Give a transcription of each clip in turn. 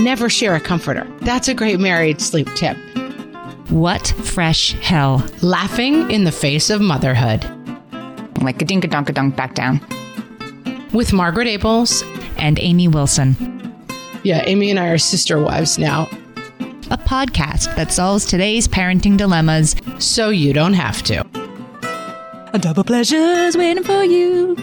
never share a comforter. That's a great married sleep tip. What fresh hell? Laughing in the face of motherhood. Like a dink a dunk a dunk back down. With Margaret Ables And Amy Wilson. Yeah, Amy and I are sister wives now. A podcast that solves today's parenting dilemmas so you don't have to. A double pleasure's waiting for you.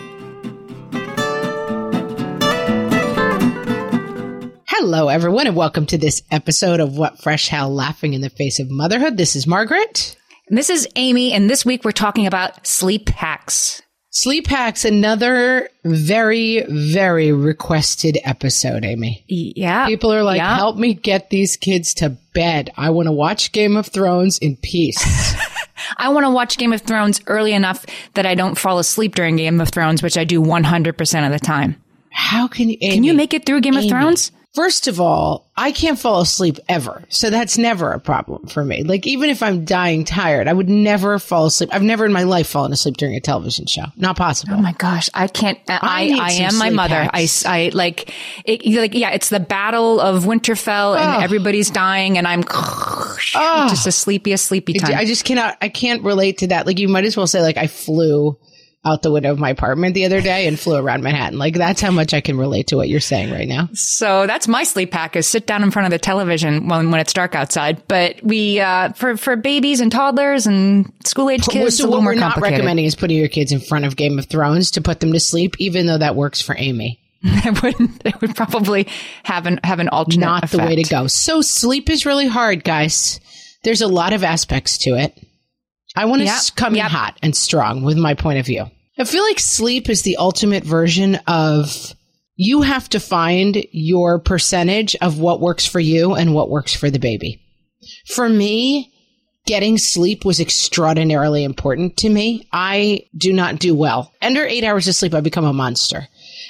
Hello, everyone, and welcome to this episode of What Fresh Hell Laughing in the Face of Motherhood. This is Margaret. This is Amy, and this week we're talking about sleep hacks. Sleep hacks, another very, very requested episode, Amy. Yeah. People are like, yeah. help me get these kids to bed. I want to watch Game of Thrones in peace. I want to watch Game of Thrones early enough that I don't fall asleep during Game of Thrones, which I do 100% of the time. How can you, Amy, Can you make it through Game Amy, of Thrones? First of all, I can't fall asleep ever. So that's never a problem for me. Like, even if I'm dying tired, I would never fall asleep. I've never in my life fallen asleep during a television show. Not possible. Oh my gosh, I can't. I I I, need I some am my mother. I, I like it. Like yeah, it's the battle of Winterfell, and Ugh. everybody's dying, and I'm just a sleepy, a sleepy time. I just cannot, I can't relate to that. Like, you might as well say, like, I flew out the window of my apartment the other day and flew around Manhattan. Like, that's how much I can relate to what you're saying right now. So that's my sleep hack is sit down in front of the television when, when it's dark outside. But we, uh, for, for babies and toddlers and school age kids, so a what little more we're not recommending is putting your kids in front of Game of Thrones to put them to sleep, even though that works for Amy. it wouldn't, it would probably have an, have an alternate Not the way to go. So sleep is really hard, guys. There's a lot of aspects to it. I want to Yep, come in yep. hot and strong with my point of view. I feel like sleep is the ultimate version of you have to find your percentage of what works for you and what works for the baby. For me, getting sleep was extraordinarily important to me. I do not do well. Under eight hours of sleep, I become a monster.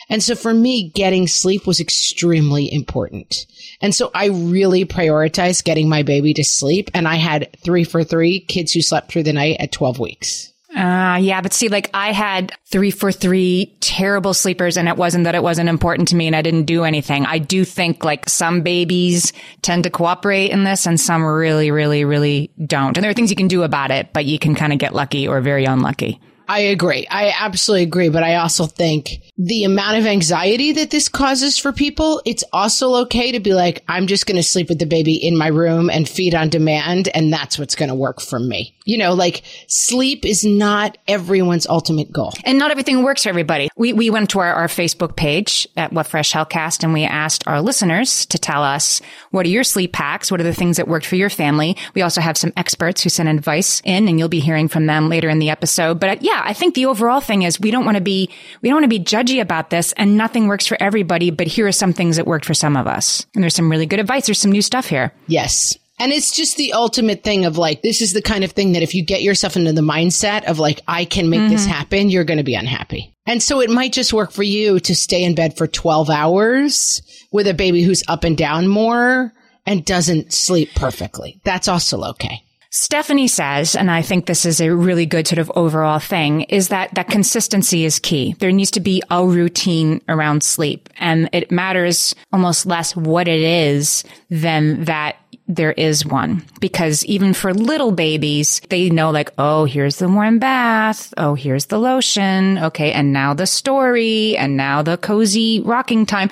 And so for me, getting sleep was extremely important. And so I really prioritized getting my baby to sleep. And I had three for three kids who slept through the night at 12 weeks. Uh, yeah, but see, like I had three for three terrible sleepers and it wasn't that it wasn't important to me and I didn't do anything. I do think like some babies tend to cooperate in this and some really, really, really don't. And there are things you can do about it, but you can kind of get lucky or very unlucky. I agree. I absolutely agree. But I also think the amount of anxiety that this causes for people, it's also okay to be like, I'm just going to sleep with the baby in my room and feed on demand. And that's what's going to work for me. You know, like sleep is not everyone's ultimate goal. And not everything works for everybody. We, we went to our, our Facebook page at What Fresh Hellcast and we asked our listeners to tell us what are your sleep hacks? What are the things that worked for your family? We also have some experts who sent advice in and you'll be hearing from them later in the episode. But uh, yeah, I think the overall thing is we don't want to be, we don't want to be judgy about this and nothing works for everybody, but here are some things that worked for some of us. And there's some really good advice. There's some new stuff here. Yes. And it's just the ultimate thing of like, this is the kind of thing that if you get yourself into the mindset of like, I can make this mm-hmm. happen, you're going to be unhappy. And so it might just work for you to stay in bed for 12 hours with a baby who's up and down more and doesn't sleep perfectly. That's also okay. Stephanie says, and I think this is a really good sort of overall thing, is that that consistency is key. There needs to be a routine around sleep and it matters almost less what it is than that there is one because even for little babies, they know like, oh, here's the warm bath. Oh, here's the lotion. Okay. And now the story and now the cozy rocking time.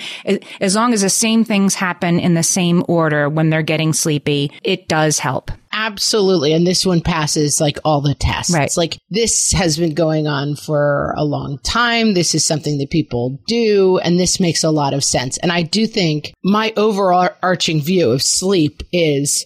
As long as the same things happen in the same order when they're getting sleepy, it does help. Absolutely. And this one passes like all the tests. Right. Like this has been going on for a long time. This is something that people do. And this makes a lot of sense. And I do think my overarching view of sleep is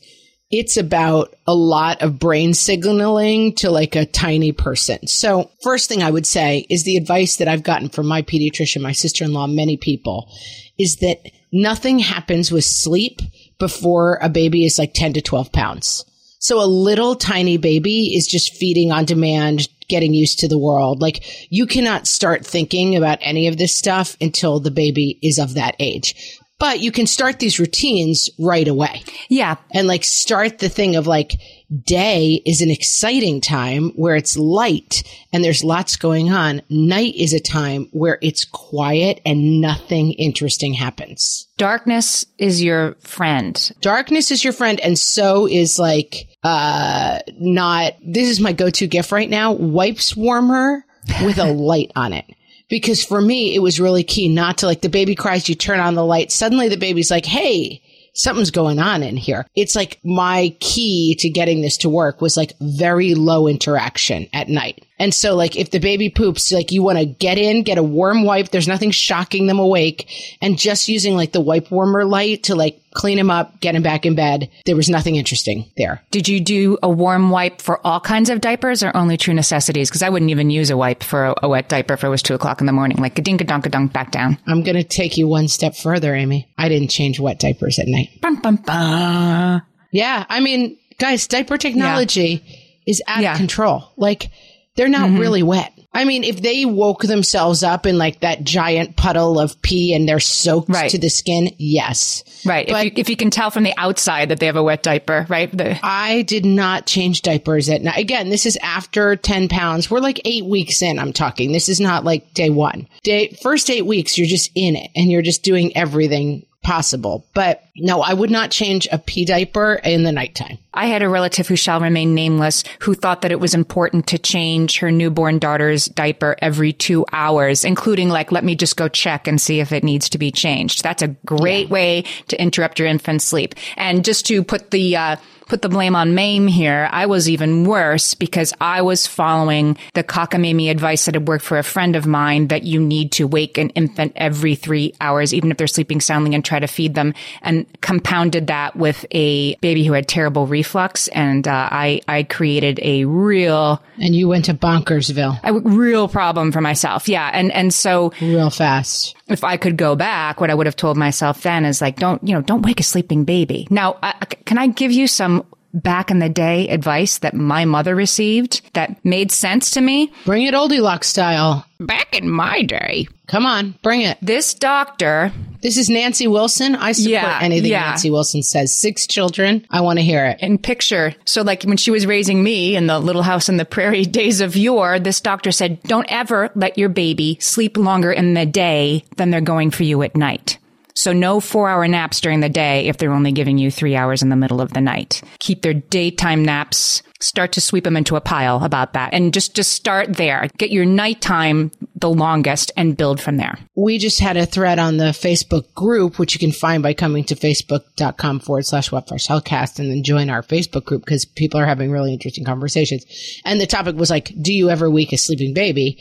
it's about a lot of brain signaling to like a tiny person. So first thing I would say is the advice that I've gotten from my pediatrician, my sister-in-law, many people is that nothing happens with sleep before a baby is like 10 to 12 pounds. So a little tiny baby is just feeding on demand, getting used to the world. Like you cannot start thinking about any of this stuff until the baby is of that age. But you can start these routines right away Yeah. and like start the thing of like day is an exciting time where it's light and there's lots going on. Night is a time where it's quiet and nothing interesting happens. Darkness is your friend. Darkness is your friend and so is like uh not this is my go-to gift right now, wipes warmer with a light on it. Because for me it was really key not to like the baby cries you turn on the light suddenly the baby's like, "Hey, something's going on in here. It's like my key to getting this to work was like very low interaction at night. And so like if the baby poops, like you want to get in, get a warm wipe. There's nothing shocking them awake and just using like the wipe warmer light to like clean him up, get him back in bed. There was nothing interesting there. Did you do a warm wipe for all kinds of diapers or only true necessities? Because I wouldn't even use a wipe for a, a wet diaper if it was two o'clock in the morning. Like a dink a dunk a dunk back down. I'm going to take you one step further, Amy. I didn't change wet diapers at night. Bum, bum, bum. Yeah. I mean, guys, diaper technology is out Yeah. of control. Like, they're not mm-hmm. really wet. I mean, if they woke themselves up in like that giant puddle of pee and they're soaked Right. to the skin, yes. Right. But- if, you, if you can tell from the outside that they have a wet diaper, right? The, I did not change diapers at night. Again, this is after 10 pounds. We're like eight weeks in, I'm talking. This is not like day one. Day, first eight weeks, you're just in it and you're just doing everything possible. But no, I would not change a pee diaper in the nighttime. I had a relative who shall remain nameless who thought that it was important to change her newborn daughter's diaper every two hours, including like, let me just go check and see if it needs to be changed. That's a great way to interrupt your infant's sleep. And just to put the, uh, put the blame on MAME here, I was even worse because I was following the cockamamie advice that had worked for a friend of mine that you need to wake an infant every three hours, even if they're sleeping soundly and try to feed them and compounded that with a baby who had terrible reflux. And, uh, I, I created a real, And you went to Bonkersville a real problem for myself. Yeah. And, and so real fast. if I could go back, what I would have told myself then is like, don't, you know, don't wake a sleeping baby. Now, I, can I give you some back in the day advice that my mother received that made sense to me? Bring it oldie lock style. Back in my day, Come on, bring it. this doctor, This is Nancy Wilson. I support Yeah, anything yeah. Nancy Wilson says. Six children. I want to hear it. in picture, so like when she was raising me in the little house in the prairie days of yore, this doctor said, don't ever let your baby sleep longer in the day than they're going for you at night. So no four hour naps during the day if they're only giving you three hours in the middle of the night. Keep their daytime naps. Start to sweep them into a pile about that and just, just start there. Get your nighttime the longest and build from there. we just had a thread on the Facebook group, which you can find by coming to facebook.com forward slash What Fresh Hellcast and then join our Facebook group because people are having really interesting conversations. And the topic was like, do you ever wake a sleeping baby?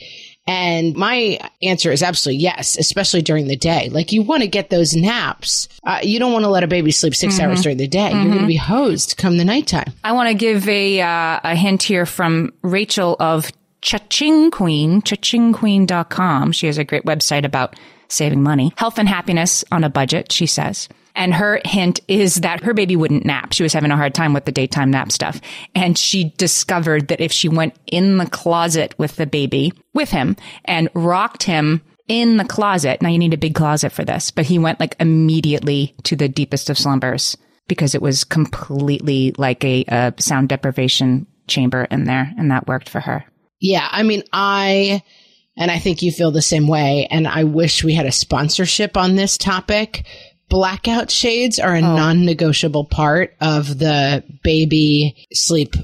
And my answer is absolutely yes, especially during the day. Like you want to get those naps. Uh, you don't want to let a baby sleep 6 hours during the day. You're going to be hosed come the nighttime. I want to give a uh, a hint here from Rachel of Cha-Ching Queen, chachingqueen.com. She has a great website about saving money, health and happiness on a budget, she says. And her hint is that her baby wouldn't nap. She was having a hard time with the daytime nap stuff. And she discovered that if she went in the closet with the baby, with him, and rocked him in the closet, now you need a big closet for this, but he went like immediately to the deepest of slumbers because it was completely like a, a sound deprivation chamber in there. And that worked for her. Yeah, I mean, I and I think you feel the same way. And I wish we had a sponsorship on this topic. Blackout shades are a oh. non-negotiable part of the baby sleep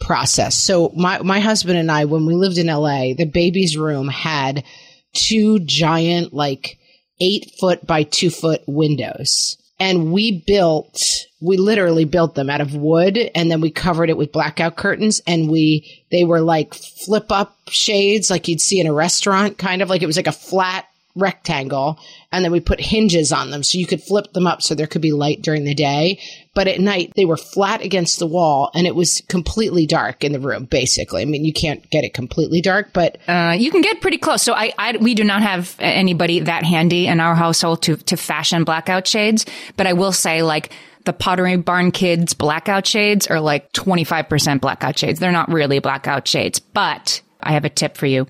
process. So my my husband and I, when we lived in LA, the baby's room had two giant, like eight foot by two foot windows. And we built, we literally built them out of wood and then we covered it with blackout curtains and we, they were like flip up shades like you'd see in a restaurant, kind of like it was like a flat rectangle. And then we put hinges on them so you could flip them up so there could be light during the day. But at night they were flat against the wall and it was completely dark in the room, basically. I mean, you can't get it completely dark, but Uh, you can get pretty close. So I, I, we do not have anybody that handy in our household to, to fashion blackout shades. But I will say like, the Pottery Barn Kids blackout shades are like 25% blackout shades. They're not really blackout shades, but I have a tip for you.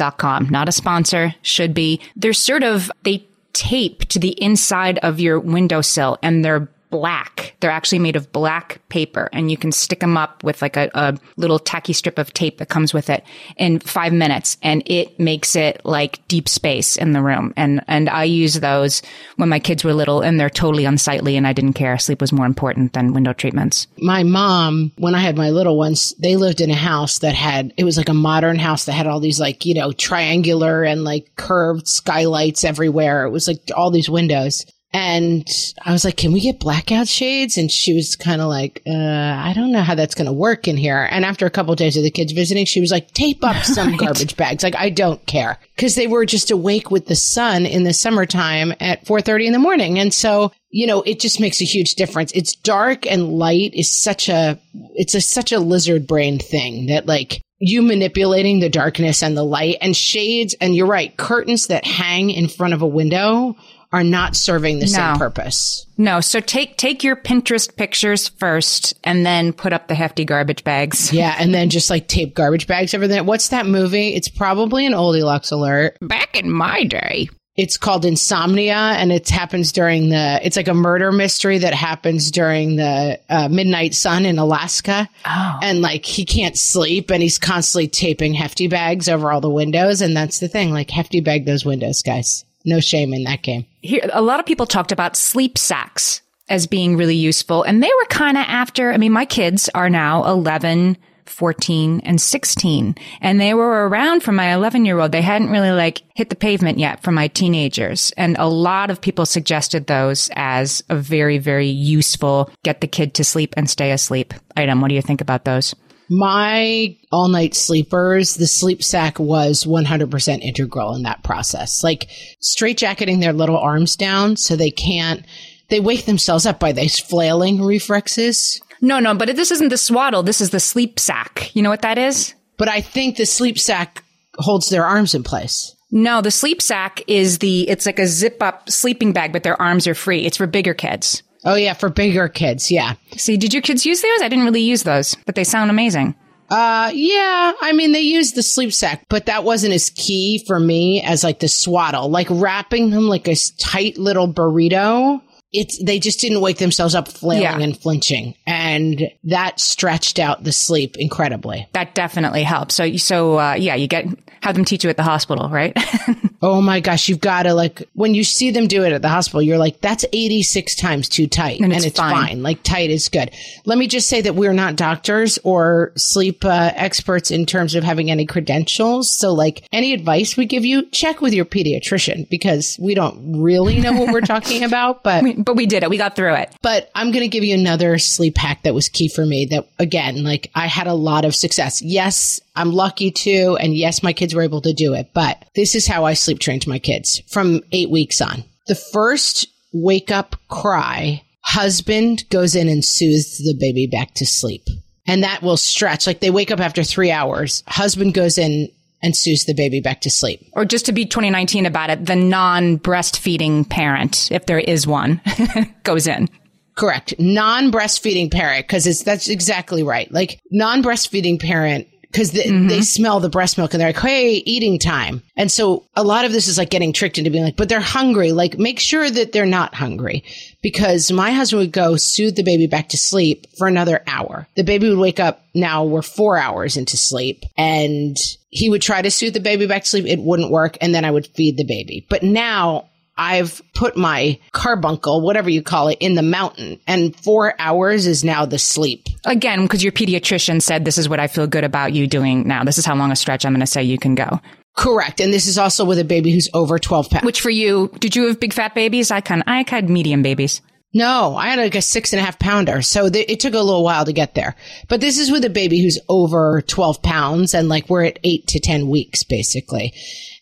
ReadyShade.com. Not a sponsor, should be. They're sort of, they tape to the inside of your windowsill and they're black. They're actually made of black paper and you can stick them up with like a, a, little tacky strip of tape that comes with it in five minutes and it makes it like deep space in the room. And, and I use those when my kids were little and they're totally unsightly and I didn't care. Sleep was more important than window treatments. My mom, when I had my little ones, they lived in a house that had, it was like a modern house that had all these like, you know, triangular and like curved skylights everywhere. It was like all these windows. And I was like, can we get blackout shades? And she was kind of like, uh, I don't know how that's going to work in here. And after a couple of days of the kids visiting, she was like, tape up some right. garbage bags. Like, I don't care. Cause they were just awake with the sun in the summertime at 4.30 in the morning. And so, you know, it just makes a huge difference. It's dark and light is such a, it's a, such a lizard brain thing that like, you manipulating the darkness and the light and shades. And you're right, curtains that hang in front of a window are not serving the no. same purpose. No. So take take your Pinterest pictures first and then put up the hefty garbage bags. Yeah, and then just like tape garbage bags over there. What's that movie? It's probably an oldie Lux alert. Back in my day. It's called Insomnia and it happens during the it's like a murder mystery that happens during the uh, midnight sun in Alaska. Oh. And like he can't sleep and he's constantly taping hefty bags over all the windows and that's the thing like hefty bag those windows guys no shame in that game. Here, a lot of people talked about sleep sacks as being really useful. And they were kind of after, I mean, my kids are now 11, 14 and 16 and they were around for my 11 year old. They hadn't really like hit the pavement yet for my teenagers. And a lot of people suggested those as a very, very useful get the kid to sleep and stay asleep item. What do you think about those? My all night sleepers, the sleep sack was 100% integral in that process. Like straight jacketing their little arms down so they can't, they wake themselves up by these flailing reflexes. No, no, but this isn't the swaddle. This is the sleep sack. You know what that is? But I think the sleep sack holds their arms in place. No, the sleep sack is the, it's like a zip up sleeping bag, but their arms are free. It's for bigger kids. Oh yeah, for bigger kids, yeah. See, did your kids use those? I didn't really use those, but they sound amazing. Uh, yeah. I mean, they used the sleep sack, but that wasn't as key for me as like the swaddle, like wrapping them like a tight little burrito. It's, they just didn't wake themselves up flailing yeah. and flinching. And that stretched out the sleep incredibly. That definitely helps. So, so, uh, yeah, you get, have them teach you at the hospital, right? oh my gosh, you've got to like when you see them do it at the hospital, you're like, that's 86 times too tight, and it's, and it's fine. fine. Like tight is good. Let me just say that we're not doctors or sleep uh, experts in terms of having any credentials. So, like any advice we give you, check with your pediatrician because we don't really know what we're talking about, but we, but we did it. We got through it. But I'm going to give you another sleep hack that was key for me. That again, like I had a lot of success. Yes, I'm lucky too. And yes, my kids were able to do it, but this is how I sleep trained to my kids from eight weeks on. The first wake up cry, husband goes in and soothes the baby back to sleep. And that will stretch. Like they wake up after three hours. Husband goes in and soothes the baby back to sleep. Or just to be 2019 about it, the non breastfeeding parent, if there is one, goes in. Correct. Non breastfeeding parent, because it's, that's exactly right. Like non breastfeeding parent because the, mm-hmm. they smell the breast milk and they're like, hey, eating time. And so a lot of this is like getting tricked into being like, but they're hungry. Like, make sure that they're not hungry because my husband would go soothe the baby back to sleep for another hour. The baby would wake up. Now we're four hours into sleep and he would try to soothe the baby back to sleep. It wouldn't work. And then I would feed the baby. But now I've put my carbuncle, whatever you call it, in the mountain, and four hours is now the sleep. Again, because your pediatrician said this is what I feel good about you doing now. This is how long a stretch I'm going to say you can go. Correct. And this is also with a baby who's over 12 pounds. Which for you, did you have big fat babies? I kind I had medium babies. No, I had like a six and a half pounder. So th- it took a little while to get there. But this is with a baby who's over 12 pounds and like we're at eight to 10 weeks basically.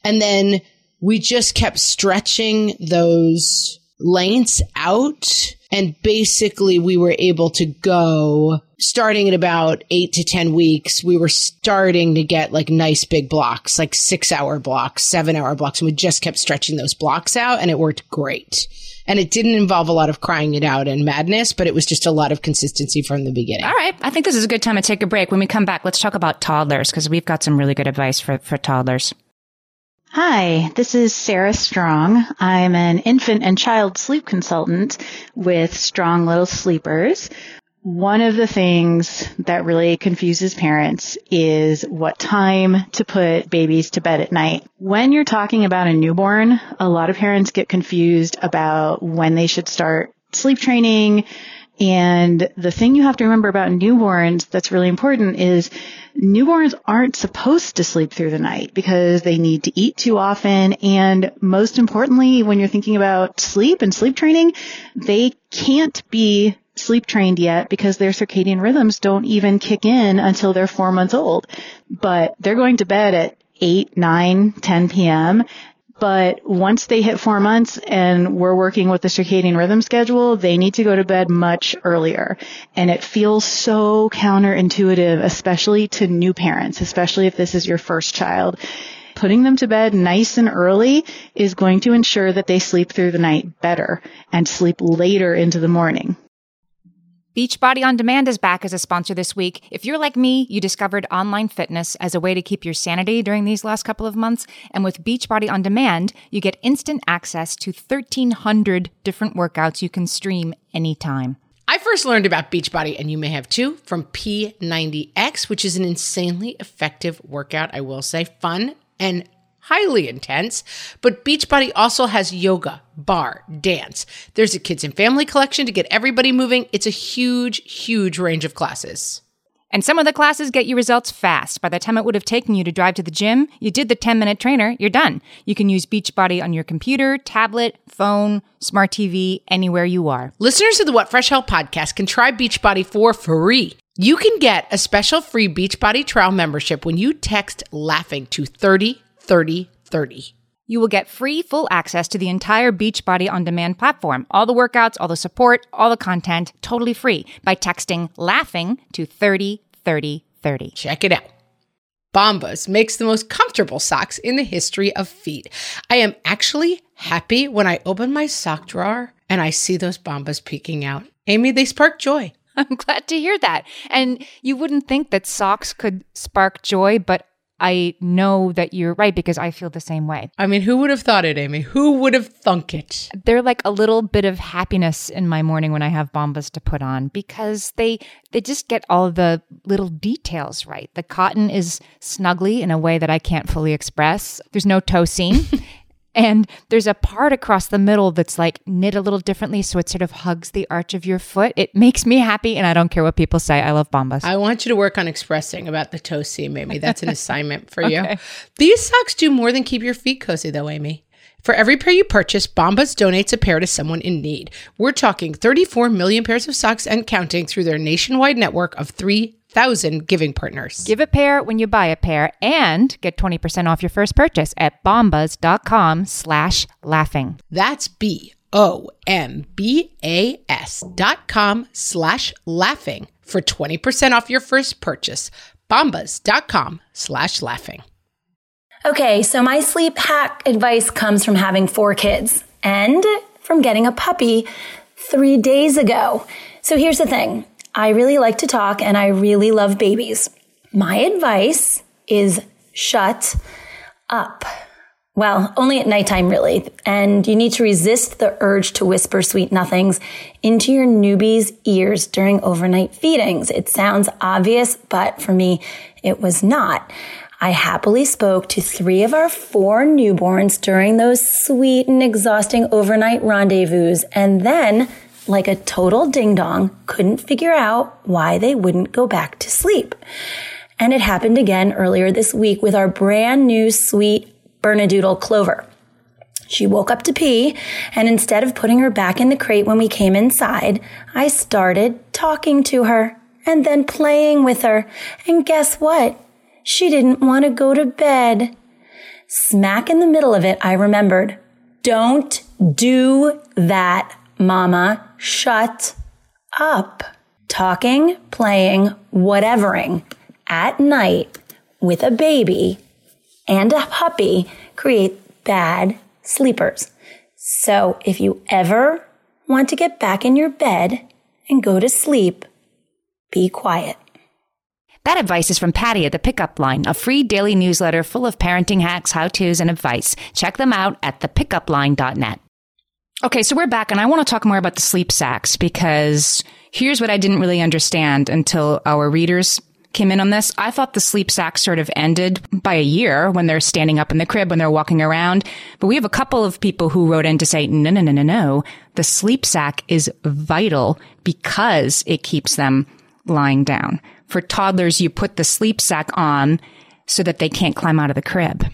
And then we just kept stretching those lengths out. And basically we were able to go starting at about eight to 10 weeks. We were starting to get like nice big blocks, like six hour blocks, seven hour blocks. And we just kept stretching those blocks out and it worked great. And it didn't involve a lot of crying it out and madness, but it was just a lot of consistency from the beginning. All right. I think this is a good time to take a break. When we come back, let's talk about toddlers because we've got some really good advice for, for toddlers. Hi, this is Sara Strong. I'm an infant and child sleep consultant with Strong Little Sleepers. One of the things that really confuses parents is what time to put babies to bed at night. When you're talking about a newborn, a lot of parents get confused about when they should start sleep training. And the thing you have to remember about newborns that's really important is newborns aren't supposed to sleep through the night because they need to eat too often. And most importantly, when you're thinking about sleep and sleep training, they can't be sleep trained yet because their circadian rhythms don't even kick in until they're four months old. But they're going to bed at 8, 9, 10 p.m. But once they hit four months and we're working with the circadian rhythm schedule, they need to go to bed much earlier. And it feels so counterintuitive, especially to new parents, especially if this is your first child. Putting them to bed nice and early is going to ensure that they sleep through the night better and sleep later into the morning. Beachbody On Demand is back as a sponsor this week. If you're like me, you discovered online fitness as a way to keep your sanity during these last couple of months. And with Beachbody On Demand, you get instant access to 1,300 different workouts you can stream anytime. I first learned about Beachbody, and you may have too, from P90X, which is an insanely effective workout, I will say, fun and highly intense. But Beachbody also has yoga, barre, dance. There's a kids and family collection to get everybody moving. It's a huge, huge range of classes. And some of the classes get you results fast. By the time it would have taken you to drive to the gym, you did the 10 minute trainer, you're done. You can use Beachbody on your computer, tablet, phone, smart TV, anywhere you are. Listeners of the What Fresh Hell podcast can try Beachbody for free. You can get a special free Beachbody trial membership when you text laughing to 30 30 30. You will get free full access to the entire Beachbody on demand platform. All the workouts, all the support, all the content, totally free by texting laughing to 30 30 30. Check it out. Bombas makes the most comfortable socks in the history of feet. I am actually happy when I open my sock drawer and I see those Bombas peeking out. Amy, they spark joy. I'm glad to hear that. And you wouldn't think that socks could spark joy, but I know that you're right because I feel the same way. I mean, who would have thought it, Amy? Who would have thunk it? They're like a little bit of happiness in my morning when I have bombas to put on because they they just get all the little details right. The cotton is snugly in a way that I can't fully express. There's no toe seam. And there's a part across the middle that's like knit a little differently. So it sort of hugs the arch of your foot. It makes me happy. And I don't care what people say. I love Bombas. I want you to work on expressing about the toe seam, Amy. That's an assignment for okay. you. These socks do more than keep your feet cozy, though, Amy. For every pair you purchase, Bombas donates a pair to someone in need. We're talking 34 million pairs of socks and counting through their nationwide network of 3,000 giving partners. Give a pair when you buy a pair and get 20% off your first purchase at bombas.com slash laughing. That's B O M B A S dot com slash laughing for 20% off your first purchase. Bombas.com slash laughing. Okay, so my sleep hack advice comes from having four kids and from getting a puppy three days ago. So here's the thing. I really like to talk and I really love babies. My advice is shut up. Well, only at nighttime, really. And you need to resist the urge to whisper sweet nothings into your newbie's ears during overnight feedings. It sounds obvious, but for me, it was not. I happily spoke to three of our four newborns during those sweet and exhausting overnight rendezvous and then, like a total ding dong, couldn't figure out why they wouldn't go back to sleep. And it happened again earlier this week with our brand new sweet Bernedoodle Clover. She woke up to pee, and instead of putting her back in the crate when we came inside, I started talking to her and then playing with her. And guess what? She didn't want to go to bed. Smack in the middle of it, I remembered. Don't do that, mama. Shut up. Talking, playing, whatevering at night with a baby and a puppy create bad sleepers. So if you ever want to get back in your bed and go to sleep, be quiet. That advice is from Patti at the Pickup Line, a free daily newsletter full of parenting hacks, how to's, and advice. Check them out at thepickupline.net. Okay, so we're back, and I want to talk more about the sleep sacks because here's what I didn't really understand until our readers came in on this. I thought the sleep sack sort of ended by a year when they're standing up in the crib, when they're walking around. But we have a couple of people who wrote in to say, no, no, no, no, no. The sleep sack is vital because it keeps them lying down. For toddlers, you put the sleep sack on so that they can't climb out of the crib.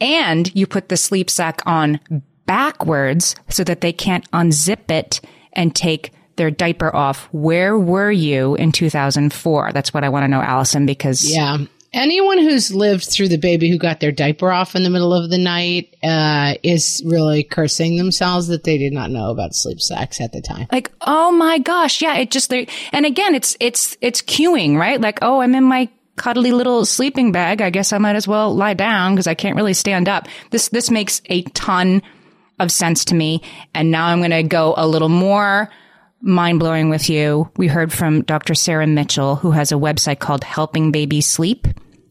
And you put the sleep sack on backwards so that they can't unzip it and take their diaper off. Where were you in 2004? That's what I want to know, Allison, because. Yeah. Anyone who's lived through the baby who got their diaper off in the middle of the night uh, is really cursing themselves that they did not know about sleep sacks at the time. Like, oh my gosh, yeah, it just and again, it's it's it's cueing, right? Like, oh, I'm in my cuddly little sleeping bag. I guess I might as well lie down because I can't really stand up. This this makes a ton of sense to me, and now I'm going to go a little more mind blowing with you. We heard from Dr. Sarah Mitchell, who has a website called Helping Baby Sleep,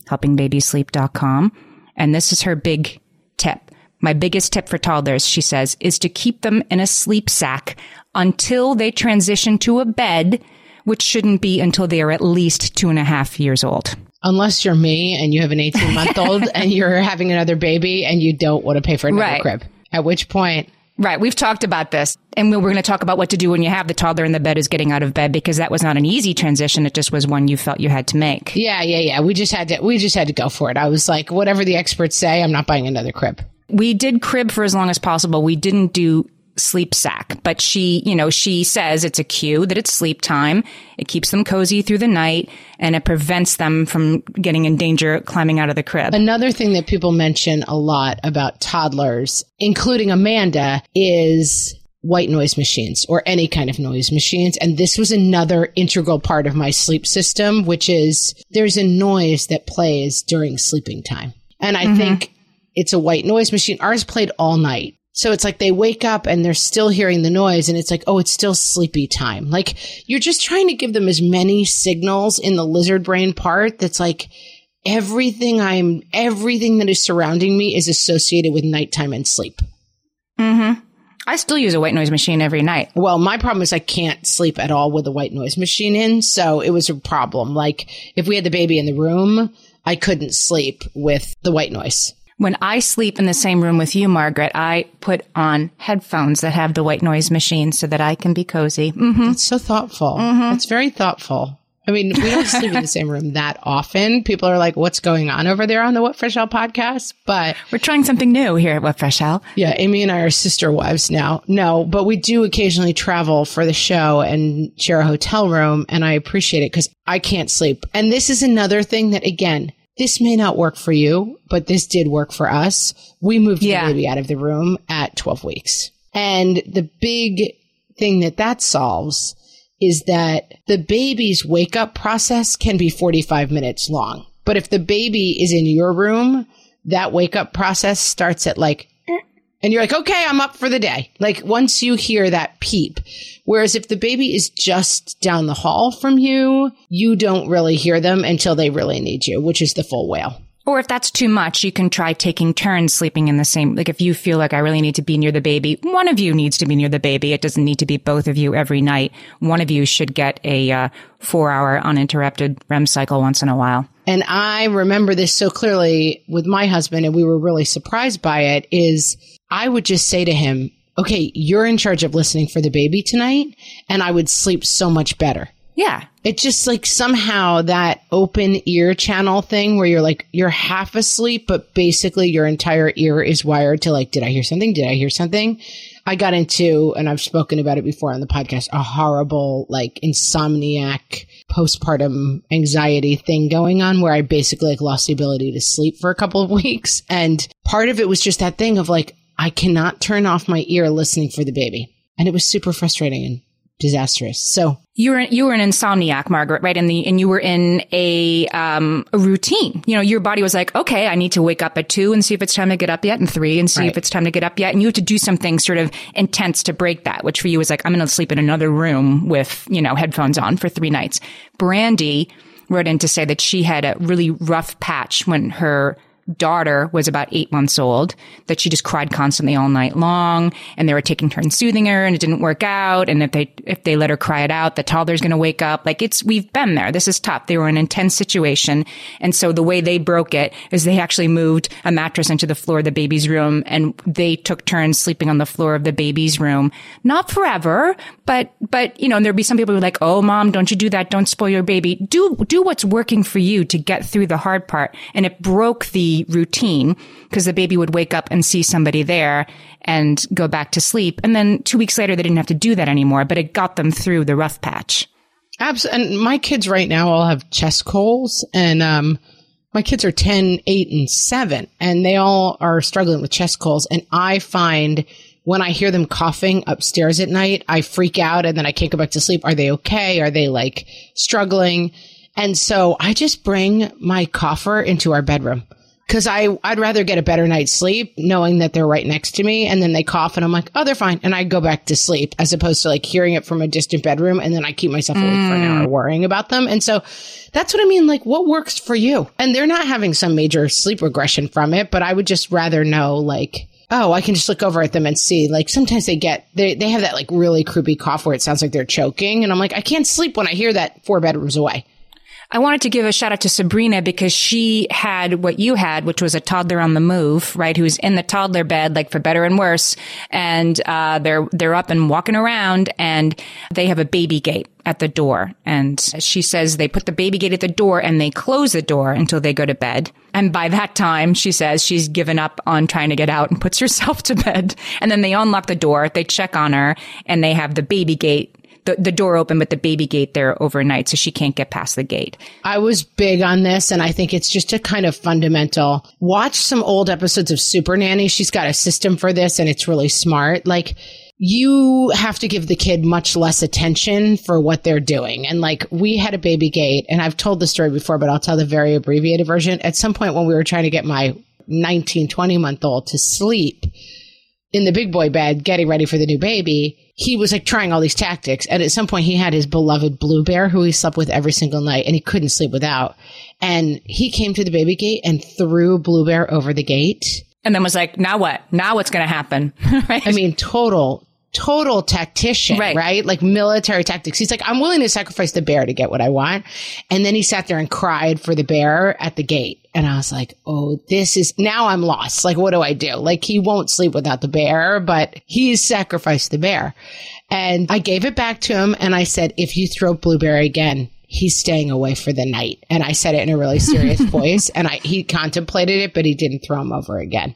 helpingbabysleep.com. And this is her big tip. My biggest tip for toddlers, she says, is to keep them in a sleep sack until they transition to a bed, which shouldn't be until they are at least two and a half years old. Unless you're me and you have an 18 month old and you're having another baby and you don't want to pay for another Right. crib. At which point, Right. We've talked about this and we're going to talk about what to do when you have the toddler in the bed is getting out of bed because that was not an easy transition. It just was one you felt you had to make. yeah, yeah, yeah. We just had to, we just had to go for it. I was like, whatever the experts say, I'm not buying another crib. we did crib for as long as possible. We didn't do sleep sack, but she, you know, she says it's a cue that it's sleep time. It keeps them cozy through the night and it prevents them from getting in danger climbing out of the crib. Another thing that people mention a lot about toddlers, including Amanda, is white noise machines or any kind of noise machines. And this was another integral part of my sleep system, which is there's a noise that plays during sleeping time. And I mm-hmm. think it's a white noise machine. Ours played all night. So it's like they wake up and they're still hearing the noise and it's like, oh, it's still sleepy time. Like you're just trying to give them as many signals in the lizard brain part that's like, everything I'm, everything that is surrounding me is associated with nighttime and sleep. Mm hmm. I still use a white noise machine every night. Well, my problem is I can't sleep at all with a white noise machine in. So it was a problem. Like if we had the baby in the room, I couldn't sleep with the white noise. When I sleep in the same room with you, Margaret, I put on headphones that have the white noise machine so that I can be cozy. Mm-hmm. It's so thoughtful. It's very thoughtful. I mean, we don't sleep in the same room that often. People are like, what's going on over there on the What Fresh Hell podcast? But We're trying something new here at What Fresh Hell. Yeah, Amy and I are sister wives now. No, but we do occasionally travel for the show and share a hotel room, and I appreciate it because I can't sleep. And this is another thing that, again, this may not work for you, but this did work for us. We moved Yeah. the baby out of the room at 12 weeks. And the big thing that that solves is that the baby's wake up process can be 45 minutes long. But if the baby is in your room, that wake up process starts at like, and you're like, okay, I'm up for the day. Like once you hear that peep. Whereas if the baby is just down the hall from you, you don't really hear them until they really need you, which is the full wail. Or if that's too much, you can try taking turns sleeping in the same. Like if you feel like I really need to be near the baby, one of you needs to be near the baby. It doesn't need to be both of you every night. One of you should get a uh, four-hour uninterrupted REM cycle once in a while. And I remember this so clearly with my husband, and we were really surprised by it. Is I would just say to him, okay, you're in charge of listening for the baby tonight. And I would sleep so much better. Yeah, It's just like somehow that open ear channel thing where you're like, you're half asleep, but basically your entire ear is wired to like, did I hear something? Did I hear something? I got into, and I've spoken about it before on the podcast, a horrible, like insomniac postpartum anxiety thing going on where I basically like lost the ability to sleep for a couple of weeks. And part of it was just that thing of like, I cannot turn off my ear listening for the baby. And it was super frustrating and disastrous. So you were you were an insomniac, Margaret, right? In the and you were in a um a routine. You know, your body was like, okay, I need to wake up at two and see if it's time to get up yet, and three and see Right. if it's time to get up yet, and you had to do something sort of intense to break that. Which for you was like, I'm going to sleep in another room with you know headphones on for three nights. Brandy wrote in to say that she had a really rough patch when her daughter was about eight months old, that she just cried constantly all night long, and they were taking turns soothing her, and it didn't work out. And if they if they let her cry it out, the toddler's going to wake up. Like it's we've been there. This is tough. They were in an intense situation, and so the way they broke it is they actually moved a mattress into the floor of the baby's room, and they took turns sleeping on the floor of the baby's room. Not forever, but but you know, and there'd be some people who like, "Oh, mom, don't you do that? Don't spoil your baby. Do do what's working for you to get through the hard part." And it broke the routine because the baby would wake up and see somebody there and go back to sleep. And then two weeks later, they didn't have to do that anymore, but it got them through the rough patch. Absolutely. And my kids right now all have chest colds and, um, my kids are 10, 8, and 7, and they all are struggling with chest colds. And I find when I hear them coughing upstairs at night, I freak out and then I can't go back to sleep. Are they okay? Are they like struggling? And so I just bring my cougher into our bedroom because I I'd rather get a better night's sleep knowing that they're right next to me, and then they cough, and I'm like, oh, they're fine, and I go back to sleep, as opposed to like hearing it from a distant bedroom, and then I keep myself awake for an hour mm. worrying about them, and so that's what I mean. Like, what works for you? And they're not having some major sleep regression from it, but I would just rather know like. Oh, I can just look over at them and see. Like sometimes they get they they have that like really creepy cough where it sounds like they're choking, and I'm like, I can't sleep when I hear that four bedrooms away. I wanted to give a shout out to Sabrina because she had what you had, which was a toddler on the move, right? Who's in the toddler bed, like for better and worse. And, uh, they're, they're up and walking around and they have a baby gate at the door. And she says they put the baby gate at the door and they close the door until they go to bed. And by that time, she says she's given up on trying to get out and puts herself to bed. And then they unlock the door, they check on her and they have the baby gate the, the door open but the baby gate there overnight, so she can't get past the gate. I was big on this, and I think it's just a kind of fundamental. Watch some old episodes of Super Nanny. She's got a system for this, and it's really smart. Like, you have to give the kid much less attention for what they're doing. And like we had a baby gate and I've told the story before, but I'll tell the very abbreviated version. At some point when we were trying to get my 19, 20 month old to sleep in the big boy bed, getting ready for the new baby, he was like trying all these tactics. And at some point, he had his beloved Blue Bear, who he slept with every single night, and he couldn't sleep without. And he came to the baby gate and threw Blue Bear over the gate. And then was like, now what? Now what's going to happen? right? I mean, total, total tactician, right. right? Like military tactics. He's like, I'm willing to sacrifice the bear to get what I want. And then he sat there and cried for the bear at the gate. And I was like, oh, this is now I'm lost. Like, what do I do? Like, he won't sleep without the bear, but he's sacrificed the bear. And I gave it back to him and I said, if you throw Blue Bear again, he's staying away for the night. And I said it in a really serious voice and I, he contemplated it, but he didn't throw him over again.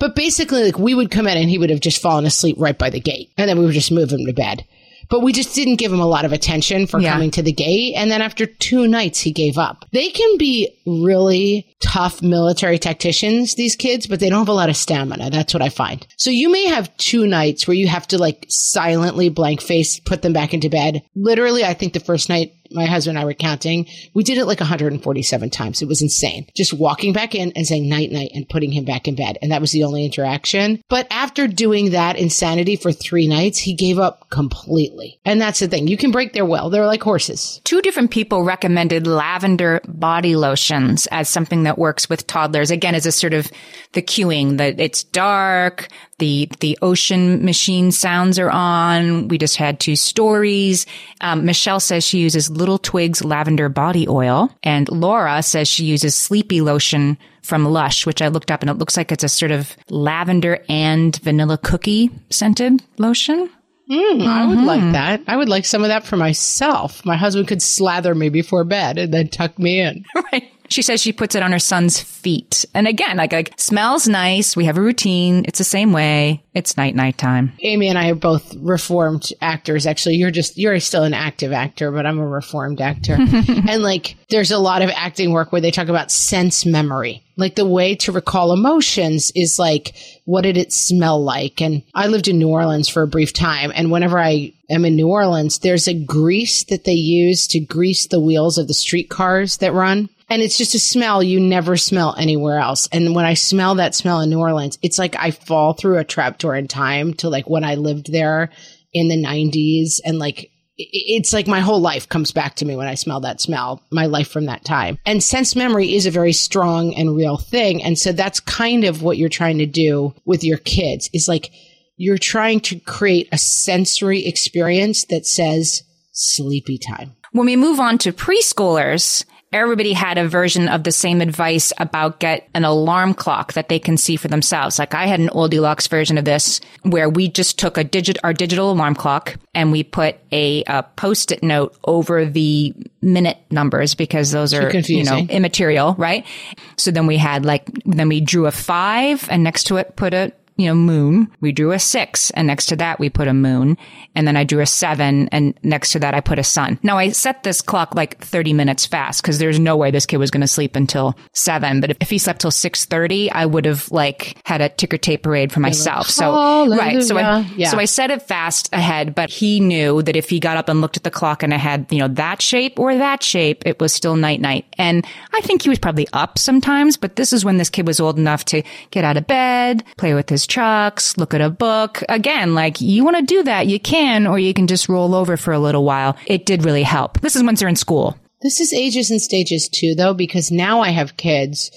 But basically, like we would come in and he would have just fallen asleep right by the gate and then we would just move him to bed. But we just didn't give him a lot of attention for yeah. coming to the gate. And then after two nights, he gave up. They can be really tough military tacticians, these kids, but they don't have a lot of stamina. That's what I find. So you may have two nights where you have to like silently blank face, put them back into bed. Literally, I think the first night my husband and I were counting, we did it like 147 times. It was insane. Just walking back in and saying night, night and putting him back in bed. And that was the only interaction. But after doing that insanity for three nights, he gave up completely. And that's the thing. You can break their will. They're like horses. Two different people recommended lavender body lotions as something that works with toddlers. Again, as a sort of the cueing that it's dark, the the ocean machine sounds are on. We just had two stories. Um, Michelle says she uses Little Twigs lavender body oil, and Laura says she uses Sleepy lotion from Lush, which I looked up, and it looks like it's a sort of lavender and vanilla cookie scented lotion. Mm, mm-hmm. I would like mm-hmm. that. I would like some of that for myself. My husband could slather me before bed and then tuck me in. right. She says she puts it on her son's feet. And again, like, like smells nice. We have a routine. It's the same way. It's night night time. Amy and I are both reformed actors. Actually, you're just you're still an active actor, but I'm a reformed actor. and like there's a lot of acting work where they talk about sense memory. Like the way to recall emotions is like what did it smell like? And I lived in New Orleans for a brief time and whenever I am in New Orleans, there's a grease that they use to grease the wheels of the streetcars that run. And it's just a smell you never smell anywhere else. And when I smell that smell in New Orleans, it's like I fall through a trapdoor in time to like when I lived there in the 90s and like it's like my whole life comes back to me when I smell that smell, my life from that time. And sense memory is a very strong and real thing. And so that's kind of what you're trying to do with your kids is like you're trying to create a sensory experience that says sleepy time. When we move on to preschoolers, everybody had a version of the same advice about get an alarm clock that they can see for themselves. Like I had an old deluxe version of this where we just took a digit, our digital alarm clock and we put a, a post-it note over the minute numbers because those are, you know, immaterial, right? So then we had like, then we drew a five and next to it put a you know, moon. We drew a six and next to that we put a moon. And then I drew a seven and next to that I put a sun. Now I set this clock like 30 minutes fast because there's no way this kid was going to sleep until seven. But if he slept till 630, I would have like had a ticker tape parade for myself. So, right. So I, yeah. so I set it fast ahead, but he knew that if he got up and looked at the clock and I had, you know, that shape or that shape, it was still night night. And I think he was probably up sometimes, but this is when this kid was old enough to get out of bed, play with his trucks, look at a book. Again, like you want to do that, you can, or you can just roll over for a little while. It did really help. This is once they're in school. This is ages and stages too, though, because now I have kids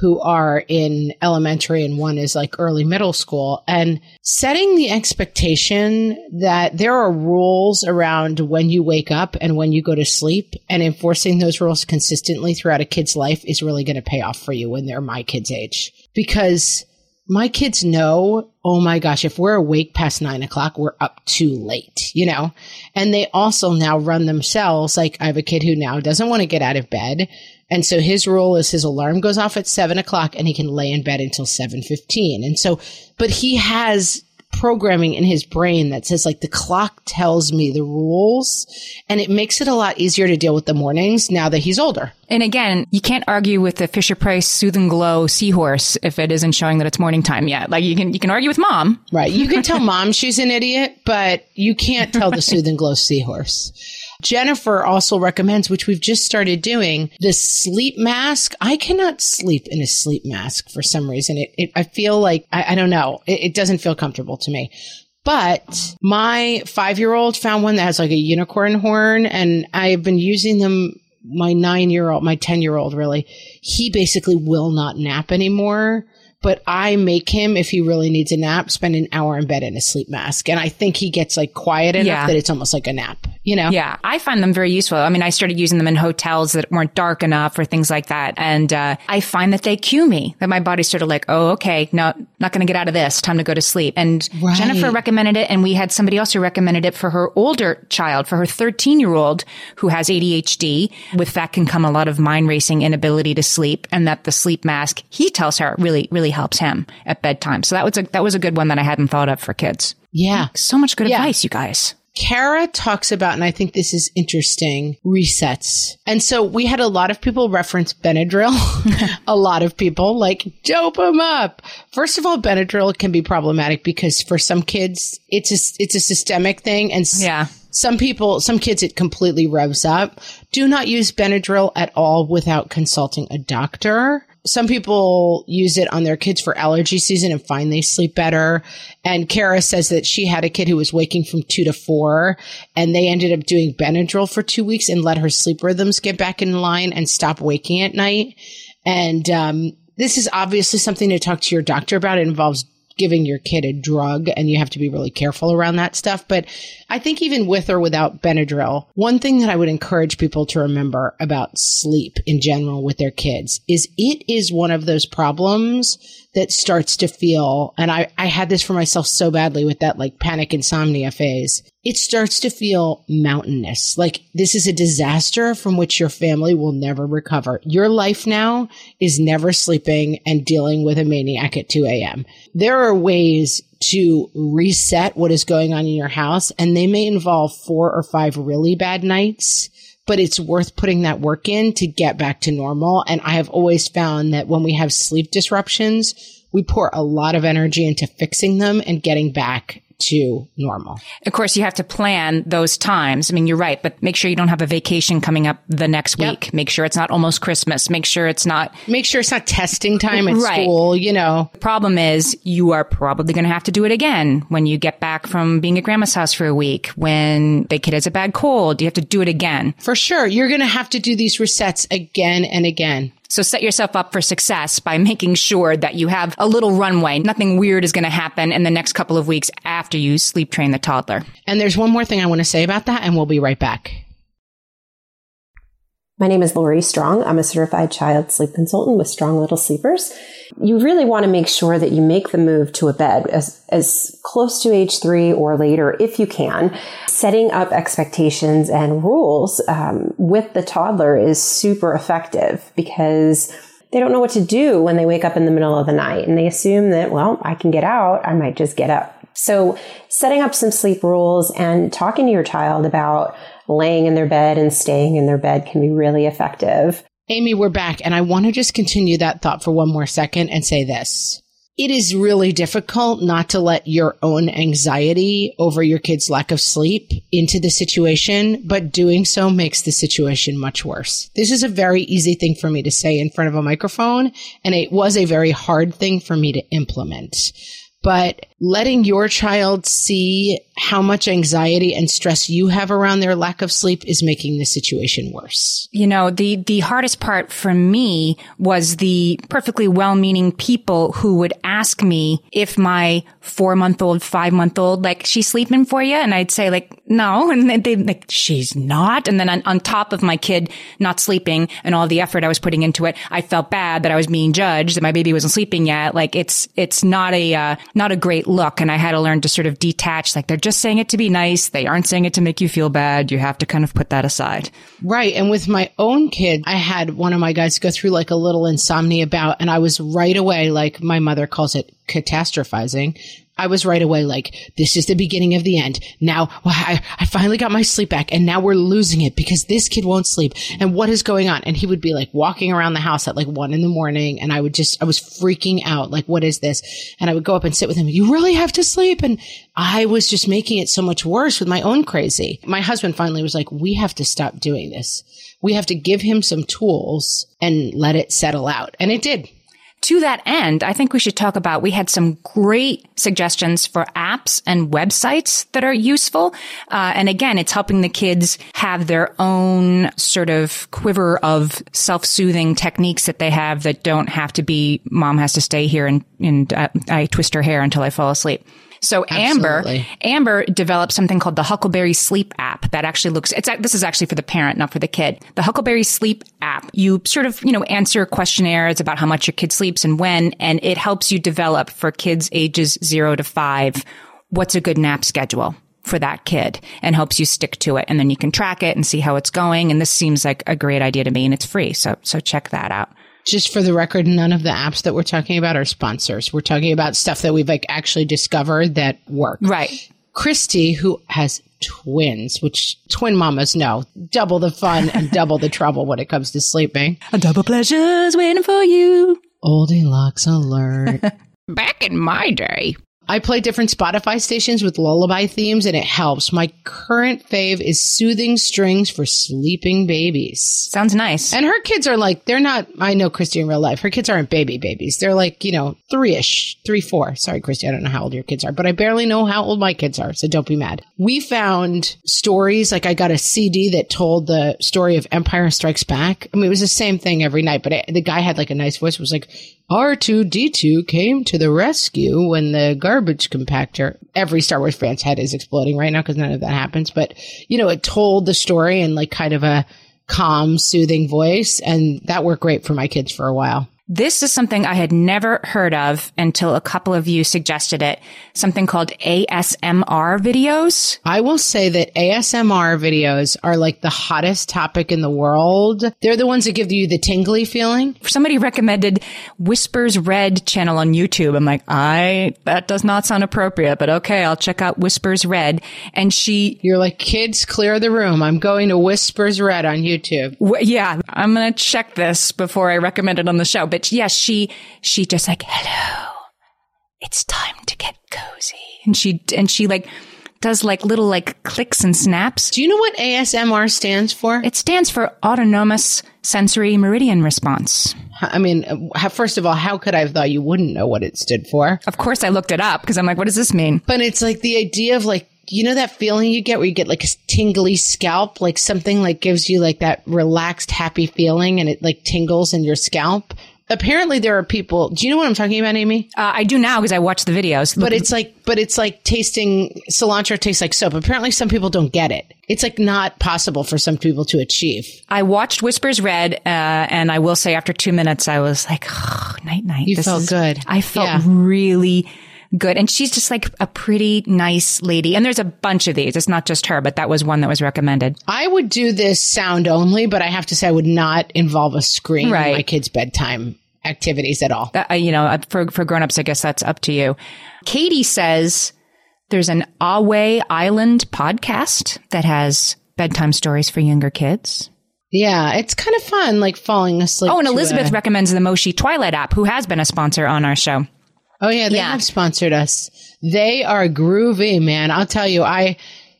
who are in elementary and one is like early middle school and setting the expectation that there are rules around when you wake up and when you go to sleep and enforcing those rules consistently throughout a kid's life is really going to pay off for you when they're my kid's age because my kids know, oh my gosh, if we're awake past nine o'clock, we're up too late, you know? And they also now run themselves. Like I have a kid who now doesn't want to get out of bed. And so his rule is his alarm goes off at seven o'clock and he can lay in bed until 7.15. And so, but he has programming in his brain that says like the clock tells me the rules and it makes it a lot easier to deal with the mornings now that he's older. And again, you can't argue with the Fisher Price Soothe and Glow seahorse if it isn't showing that it's morning time yet. Like you can you can argue with mom. Right. You can tell mom she's an idiot, but you can't tell the Soothe and Glow seahorse. Jennifer also recommends, which we've just started doing, the sleep mask. I cannot sleep in a sleep mask for some reason. It, it I feel like, I, I don't know, it, it doesn't feel comfortable to me. But my five year old found one that has like a unicorn horn and I've been using them my nine year old, my 10 year old really, he basically will not nap anymore but I make him, if he really needs a nap, spend an hour in bed in a sleep mask. And I think he gets like quiet enough yeah. that it's almost like a nap, you know? Yeah. I find them very useful. I mean, I started using them in hotels that weren't dark enough or things like that. And, uh, I find that they cue me, that my body's sort of like, oh, okay, no, not going to get out of this. Time to go to sleep. And right. Jennifer recommended it. And we had somebody else who recommended it for her older child, for her 13 year old who has ADHD. With that can come a lot of mind racing inability to sleep and that the sleep mask, he tells her really, really helps him at bedtime. So that was a, that was a good one that I hadn't thought of for kids. Yeah. So much good yeah. advice, you guys. Kara talks about, and I think this is interesting, resets. And so we had a lot of people reference Benadryl. a lot of people like dope them up. First of all, Benadryl can be problematic because for some kids, it's a, it's a systemic thing. And yeah. some people, some kids, it completely revs up. Do not use Benadryl at all without consulting a doctor some people use it on their kids for allergy season and find they sleep better. And Kara says that she had a kid who was waking from two to four and they ended up doing Benadryl for two weeks and let her sleep rhythms get back in line and stop waking at night. And, um, this is obviously something to talk to your doctor about. It involves giving your kid a drug and you have to be really careful around that stuff. But I think even with or without Benadryl, one thing that I would encourage people to remember about sleep in general with their kids is it is one of those problems that starts to feel, and I, I had this for myself so badly with that like panic insomnia phase. It starts to feel mountainous. Like this is a disaster from which your family will never recover. Your life now is never sleeping and dealing with a maniac at 2 a.m. There are ways to reset what is going on in your house and they may involve four or five really bad nights but it's worth putting that work in to get back to normal. And I have always found that when we have sleep disruptions, we pour a lot of energy into fixing them and getting back to normal. Of course, you have to plan those times. I mean, you're right, but make sure you don't have a vacation coming up the next Yep. week. Make sure it's not almost Christmas. Make sure it's not. Make sure it's not testing time at Right. school, you know. The problem is you are probably going to have to do it again when you get back from being at grandma's house for a week, when the kid has a bad cold. You have to do it again. For sure, you're going to have to do these resets again and again. So set yourself up for success by making sure that you have a little runway. Nothing weird is going to happen in the next couple of weeks after you sleep train the toddler. And there's one more thing I want to say about that, and we'll be right back. My name is Lori Strong. I'm a certified child sleep consultant with Strong Little Sleepers. You really want to make sure that you make the move to a bed as, as close to age three or later if you can. Setting up expectations and rules um, with the toddler is super effective because they don't know what to do when they wake up in the middle of the night and they assume that, well, I can get out. I might just get up. So setting up some sleep rules and talking to your child about laying in their bed and staying in their bed can be really effective. Amy, we're back, and I want to just continue that thought for one more second and say this. It is really difficult not to let your own anxiety over your kid's lack of sleep into the situation, but doing so makes the situation much worse. This is a very easy thing for me to say in front of a microphone, and it was a very hard thing for me to implement. But letting your child see how much anxiety and stress you have around their lack of sleep is making the situation worse. You know, the, the hardest part for me was the perfectly well-meaning people who would ask me if my four month old, five month old, like, she's sleeping for you? And I'd say like, no. And they'd like, she's not. And then on, on top of my kid not sleeping and all the effort I was putting into it, I felt bad that I was being judged, that my baby wasn't sleeping yet. Like, it's, it's not a, uh, not a great look. And I had to learn to sort of detach, like, they're just saying it to be nice. They aren't saying it to make you feel bad. You have to kind of put that aside. Right. And with my own kid, I had one of my guys go through like a little insomnia bout, and I was right away, like my mother calls it catastrophizing. I was right away like, this is the beginning of the end. Now I, I finally got my sleep back and now we're losing it because this kid won't sleep. And what is going on? And he would be like walking around the house at like one in the morning. And I would just, I was freaking out. Like, what is this? And I would go up and sit with him. You really have to sleep. And I was just making it so much worse with my own crazy. My husband finally was like, we have to stop doing this. We have to give him some tools and let it settle out. And it did. To that end, I think we should talk about, we had some great suggestions for apps and websites that are useful. Uh, and again, it's helping the kids have their own sort of quiver of self-soothing techniques that they have that don't have to be, mom has to stay here and, and uh, I twist her hair until I fall asleep. So Amber, Absolutely. Amber developed something called the Huckleberry Sleep app that actually looks, it's, this is actually for the parent, not for the kid. The Huckleberry Sleep app, you sort of, you know, answer questionnaires about how much your kid sleeps and when, and it helps you develop for kids ages zero to five, what's a good nap schedule for that kid and helps you stick to it. And then you can track it and see how it's going. And this seems like a great idea to me and it's free. So, so check that out. Just for the record, none of the apps that we're talking about are sponsors. We're talking about stuff that we've like actually discovered that work. Right. Christy, who has twins, which twin mamas know, double the fun and double the trouble when it comes to sleeping. A double pleasure's waiting for you. Oldie locks alert. Back in my day. I play different Spotify stations with lullaby themes and it helps. My current fave is Soothing Strings for Sleeping Babies. Sounds nice. And her kids are like, they're not, I know Christy in real life. Her kids aren't baby babies. They're like, you know, three ish, three, four. Sorry, Christy, I don't know how old your kids are, but I barely know how old my kids are. So don't be mad. We found stories, like I got a CD that told the story of Empire Strikes Back. I mean, it was the same thing every night, but it, the guy had like a nice voice. It was like, R2D2 came to the rescue when the garbage compactor, every Star Wars fan's head is exploding right now because none of that happens. But, you know, it told the story in like kind of a calm, soothing voice. And that worked great for my kids for a while. This is something I had never heard of until a couple of you suggested it. Something called ASMR videos. I will say that ASMR videos are like the hottest topic in the world. They're the ones that give you the tingly feeling. Somebody recommended Whispers Red channel on YouTube. I'm like, I, that does not sound appropriate, but okay, I'll check out Whispers Red. And she, You're like, kids, clear the room. I'm going to Whispers Red on YouTube. w- yeah, I'm going to check this before I recommend it on the show. But yes, she, she just like, hello. it's time to get cozy. And she, and she like does like little like clicks and snaps. Do you know what ASMR stands for? It stands for autonomous sensory meridian response. I mean, first of all, how could I have thought you wouldn't know what it stood for? Of course, I looked it up because I'm like, what does this mean? But it's like the idea of like, you know, that feeling you get where you get like a tingly scalp, like something like gives you like that relaxed, happy feeling and it like tingles in your scalp. Apparently, there are people. Do you know what I'm talking about, Amy? Uh, I do now because I watch the videos. But it's like, but it's like tasting cilantro tastes like soap. Apparently, some people don't get it. It's like not possible for some people to achieve. I watched Whispers Red, uh, and I will say after two minutes, I was like, oh, night night. You felt good. I felt Yeah. really good. And she's just like a pretty nice lady. And there's a bunch of these. It's not just her, but that was one that was recommended. I would do this sound only, but I have to say I would not involve a screen Right. in my kids' bedtime activities at all. Uh, you know, uh, for, for grown-ups, I guess that's up to you. Katie says there's an Awe Island podcast that has bedtime stories for younger kids. Yeah, it's kind of fun, like falling asleep. Oh, and Elizabeth a- recommends the Moshi Twilight app, who has been a sponsor on our show. Oh yeah, they Yeah. have sponsored us. They are groovy, man. I'll tell you, I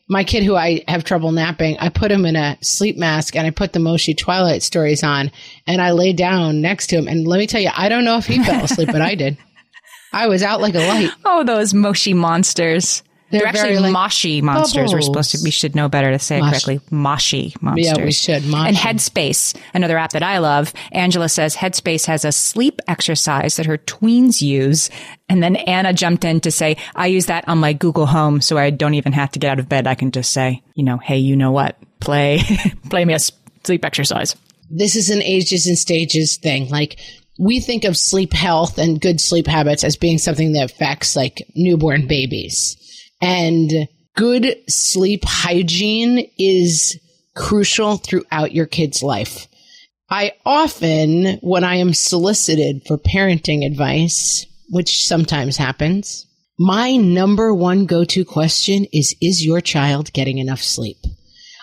my kid who I have trouble napping, I put him in a sleep mask and I put the Moshi Twilight stories on and I lay down next to him and let me tell you, I don't know if he fell asleep, but I did. I was out like a light. Oh, those Moshi monsters. They're, They're actually like, Moshi monsters. We're supposed to, we should know better to say it correctly. Moshi monsters. Yeah, we should. Moshi. And Headspace, another app that I love. Angela says Headspace has a sleep exercise that her tweens use. And then Anna jumped in to say, I use that on my Google Home, so I don't even have to get out of bed. I can just say, you know, hey, you know what? Play, play me a sleep exercise. this is an ages and stages thing. Like we think of sleep health and good sleep habits as being something that affects like newborn babies. And good sleep hygiene is crucial throughout your kid's life. I often, when I am solicited for parenting advice, which sometimes happens, my number one go-to question is, is your child getting enough sleep?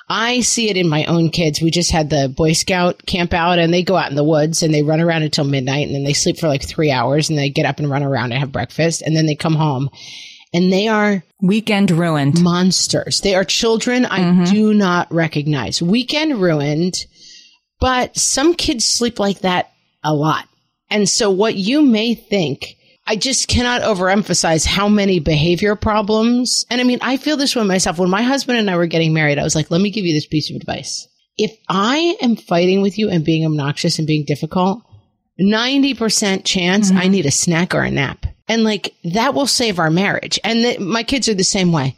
I see it in my own kids. We just had the Boy Scout camp out and they go out in the woods and they run around until midnight and then they sleep for like three hours and they get up and run around and have breakfast and then they come home and they are Weekend ruined. monsters. They are children I mm-hmm. do not recognize. Weekend ruined, but some kids sleep like that a lot. And so what you may think, I just cannot overemphasize how many behavior problems. And I mean, I feel this way myself. When my husband and I were getting married, I was like, let me give you this piece of advice. If I am fighting with you and being obnoxious and being difficult, 90% chance mm-hmm. I need a snack or a nap. And like that will save our marriage. And the, my kids are the same way.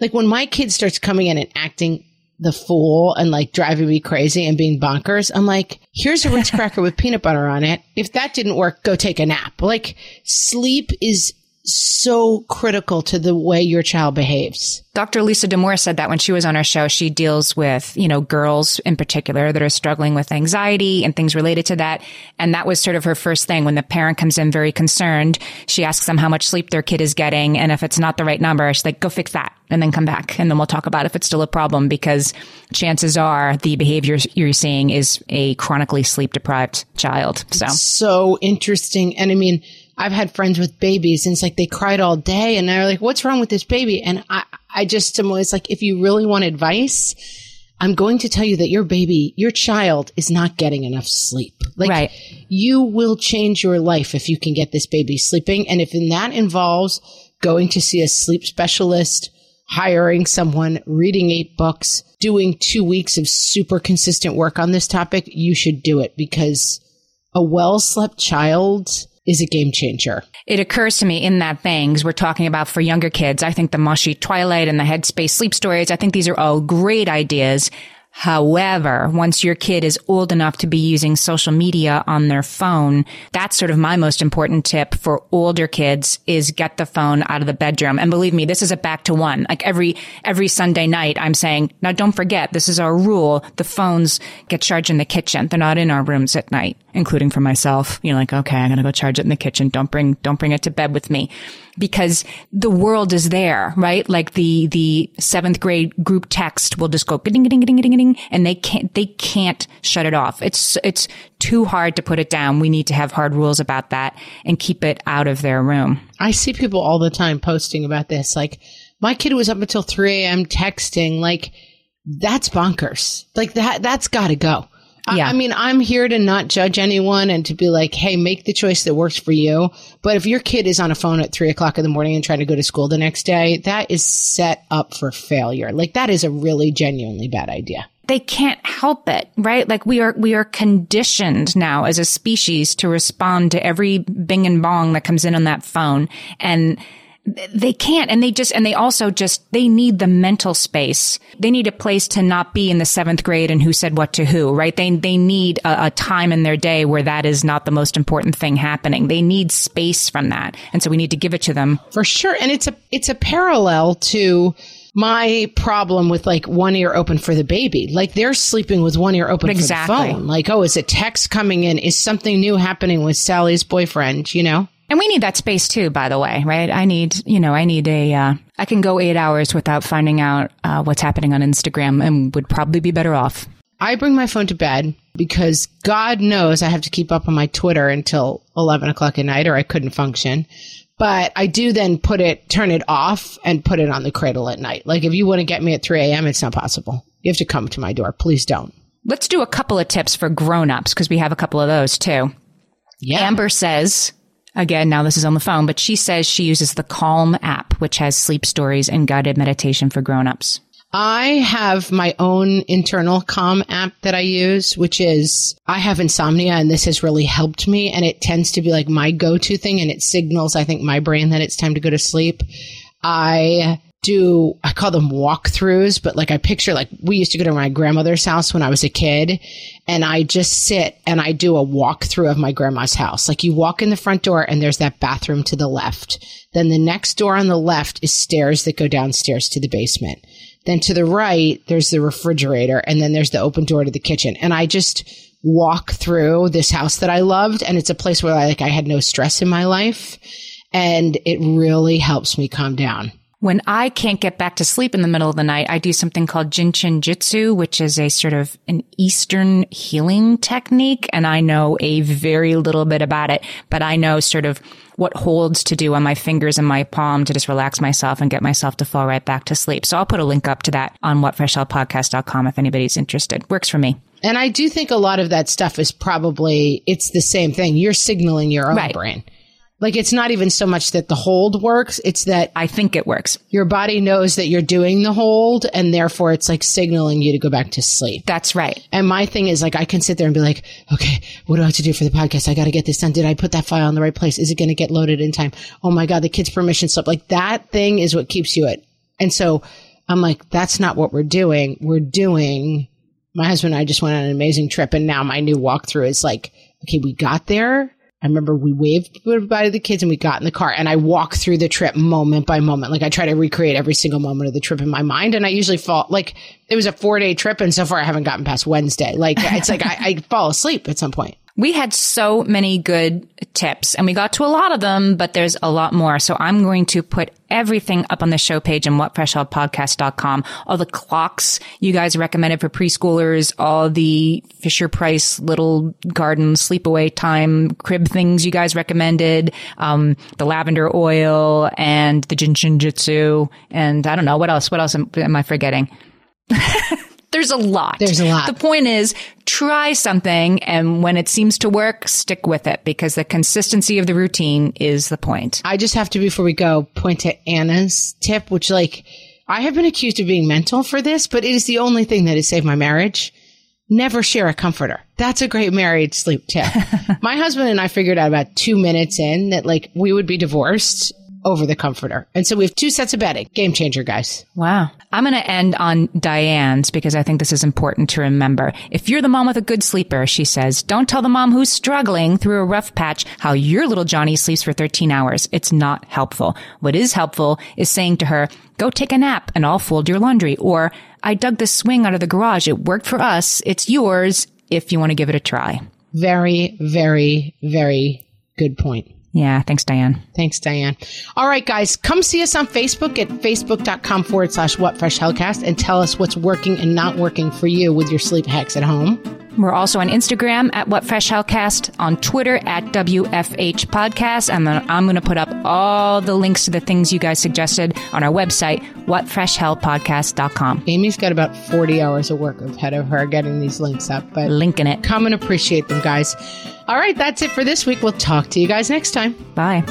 Like when my kid starts coming in and acting the fool and like driving me crazy and being bonkers, I'm like, here's a Ritz cracker with peanut butter on it. If that didn't work, go take a nap. Like sleep is so critical to the way your child behaves. Dr. Lisa Damour said that when she was on our show, she deals with, you know, girls in particular that are struggling with anxiety and things related to that. And that was sort of her first thing. When the parent comes in very concerned, she asks them how much sleep their kid is getting. And if it's not the right number, she's like, go fix that and then come back. And then we'll talk about if it's still a problem because chances are the behavior you're seeing is a chronically sleep deprived child. So so interesting. And I mean, I've had friends with babies and it's like they cried all day and they're like, what's wrong with this baby? And I, I just am always like, if you really want advice, I'm going to tell you that your baby, your child is not getting enough sleep. Like Right. you will change your life if you can get this baby sleeping. And if in that involves going to see a sleep specialist, hiring someone, reading eight books, doing two weeks of super consistent work on this topic, you should do it because a well slept child is a game changer. it occurs to me in that thing, 'cause we're talking about for younger kids. I think the Mushy Twilight and the Headspace sleep stories, I think these are all great ideas. However, once your kid is old enough to be using social media on their phone, that's sort of my most important tip for older kids is get the phone out of the bedroom. And believe me, this is a back to one. Like every, every Sunday night, I'm saying, now don't forget, this is our rule. The phones get charged in the kitchen. They're not in our rooms at night, including for myself. You're like, okay, I'm going to go charge it in the kitchen. Don't bring, don't bring it to bed with me. Because the world is there, right? Like the, the seventh grade group text will just go ding, ding, ding, ding, ding, and they can't, they can't shut it off. It's, it's too hard to put it down. We need to have hard rules about that and keep it out of their room. I see people all the time posting about this. Like, my kid was up until 3 a.m. texting. Like, that's bonkers. Like, that, that's gotta go. Yeah. I, I mean, I'm here to not judge anyone and to be like, hey, make the choice that works for you. But if your kid is on a phone at three o'clock in the morning and trying to go to school the next day, that is set up for failure. Like, that is a really genuinely bad idea they can't help it, right? Like we are, we are conditioned now as a species to respond to every bing and bong that comes in on that phone. And they can't. And they just, and they also just, they need the mental space. They need a place to not be in the seventh grade and who said what to who, right? They, they need a, a time in their day where that is not the most important thing happening. They need space from that. And so we need to give it to them. For sure. And it's a, it's a parallel to, my problem with like one ear open for the baby. Like they're sleeping with one ear open exactly. for the phone. Like, oh, is a text coming in? Is something new happening with Sally's boyfriend? You know? And we need that space too, by the way, right? I need, you know, I need a, uh, I can go eight hours without finding out uh, what's happening on Instagram and would probably be better off. I bring my phone to bed because God knows I have to keep up on my Twitter until 11 o'clock at night or I couldn't function. But I do then put it, turn it off and put it on the cradle at night. Like if you want to get me at 3 a.m., it's not possible. You have to come to my door. Please don't. Let's do a couple of tips for grown-ups because we have a couple of those too. Yeah. Amber says, Again, now this is on the phone, but she says she uses the Calm app, which has sleep stories and guided meditation for grown-ups. I have my own internal calm app that I use, which is I have insomnia and this has really helped me. And it tends to be like my go to thing and it signals, I think, my brain that it's time to go to sleep. I do, I call them walkthroughs, but like I picture like we used to go to my grandmother's house when I was a kid and I just sit and I do a walkthrough of my grandma's house. Like you walk in the front door and there's that bathroom to the left. Then the next door on the left is stairs that go downstairs to the basement. Then to the right, there's the refrigerator and then there's the open door to the kitchen. And I just walk through this house that I loved. And it's a place where I like, I had no stress in my life and it really helps me calm down. When I can't get back to sleep in the middle of the night, I do something called Jin Shin Jyutsu, which is a sort of an Eastern healing technique. And I know a very little bit about it, but I know sort of what holds to do on my fingers and my palm to just relax myself and get myself to fall right back to sleep. So I'll put a link up to that on whatfreshhellpodcast.com if anybody's interested. Works for me. And I do think a lot of that stuff is probably, it's the same thing. You're signaling your own Right. brain. Like it's not even so much that the hold works. It's that I think it works. your body knows that you're doing the hold and therefore it's like signaling you to go back to sleep. That's right. And my thing is like, I can sit there and be like, okay, what do I have to do for the podcast? I got to get this done. Did I put that file in the right place? Is it going to get loaded in time? Oh my God, the kid's permission slip. Like that thing is what keeps you at. And so I'm like, that's not what we're doing. We're doing, my husband and I just went on an amazing trip. And now my new walkthrough is like, okay, we got there. I remember we waved goodbye to the kids and we got in the car and I walk through the trip moment by moment. Like I try to recreate every single moment of the trip in my mind. And I usually fall like it was a four day trip and so far I haven't gotten past Wednesday. Like it's like I, I fall asleep at some point. We had so many good tips and we got to a lot of them, but there's a lot more. So I'm going to put everything up on the show page and whatfreshhellpodcast.com. All the clocks you guys recommended for preschoolers, all the Fisher Price little garden sleepaway time crib things you guys recommended, um, the lavender oil and the Jin Shin Jyutsu. And I don't know what else. What else am, am I forgetting? There's a lot. There's a lot. The point is try something and when it seems to work, stick with it because the consistency of the routine is the point. I just have to, before we go, point to Anna's tip, which like I have been accused of being mental for this, but it is the only thing that has saved my marriage. Never share a comforter. That's a great married sleep tip. my husband and I figured out about two minutes in that like we would be divorced over the comforter. And so we have two sets of bedding. Game changer, guys. Wow. I'm going to end on Diane's because I think this is important to remember. If you're the mom with a good sleeper, she says, don't tell the mom who's struggling through a rough patch how your little Johnny sleeps for 13 hours. It's not helpful. What is helpful is saying to her, go take a nap and I'll fold your laundry. Or I dug this swing out of the garage. It worked for us. It's yours if you want to give it a try. Very, very, very good point. Yeah. Thanks, Diane. Thanks, Diane. All right, guys, come see us on Facebook at facebook.com forward slash what fresh hellcast and tell us what's working and not working for you with your sleep hacks at home. We're also on Instagram at What Fresh Hellcast, on Twitter at WFH Podcast, and then I'm going to put up all the links to the things you guys suggested on our website, whatfreshhellpodcast.com. Amy's got about 40 hours of work ahead of her getting these links up, but Linking it. come and appreciate them, guys. All right, that's it for this week. We'll talk to you guys next time. Bye.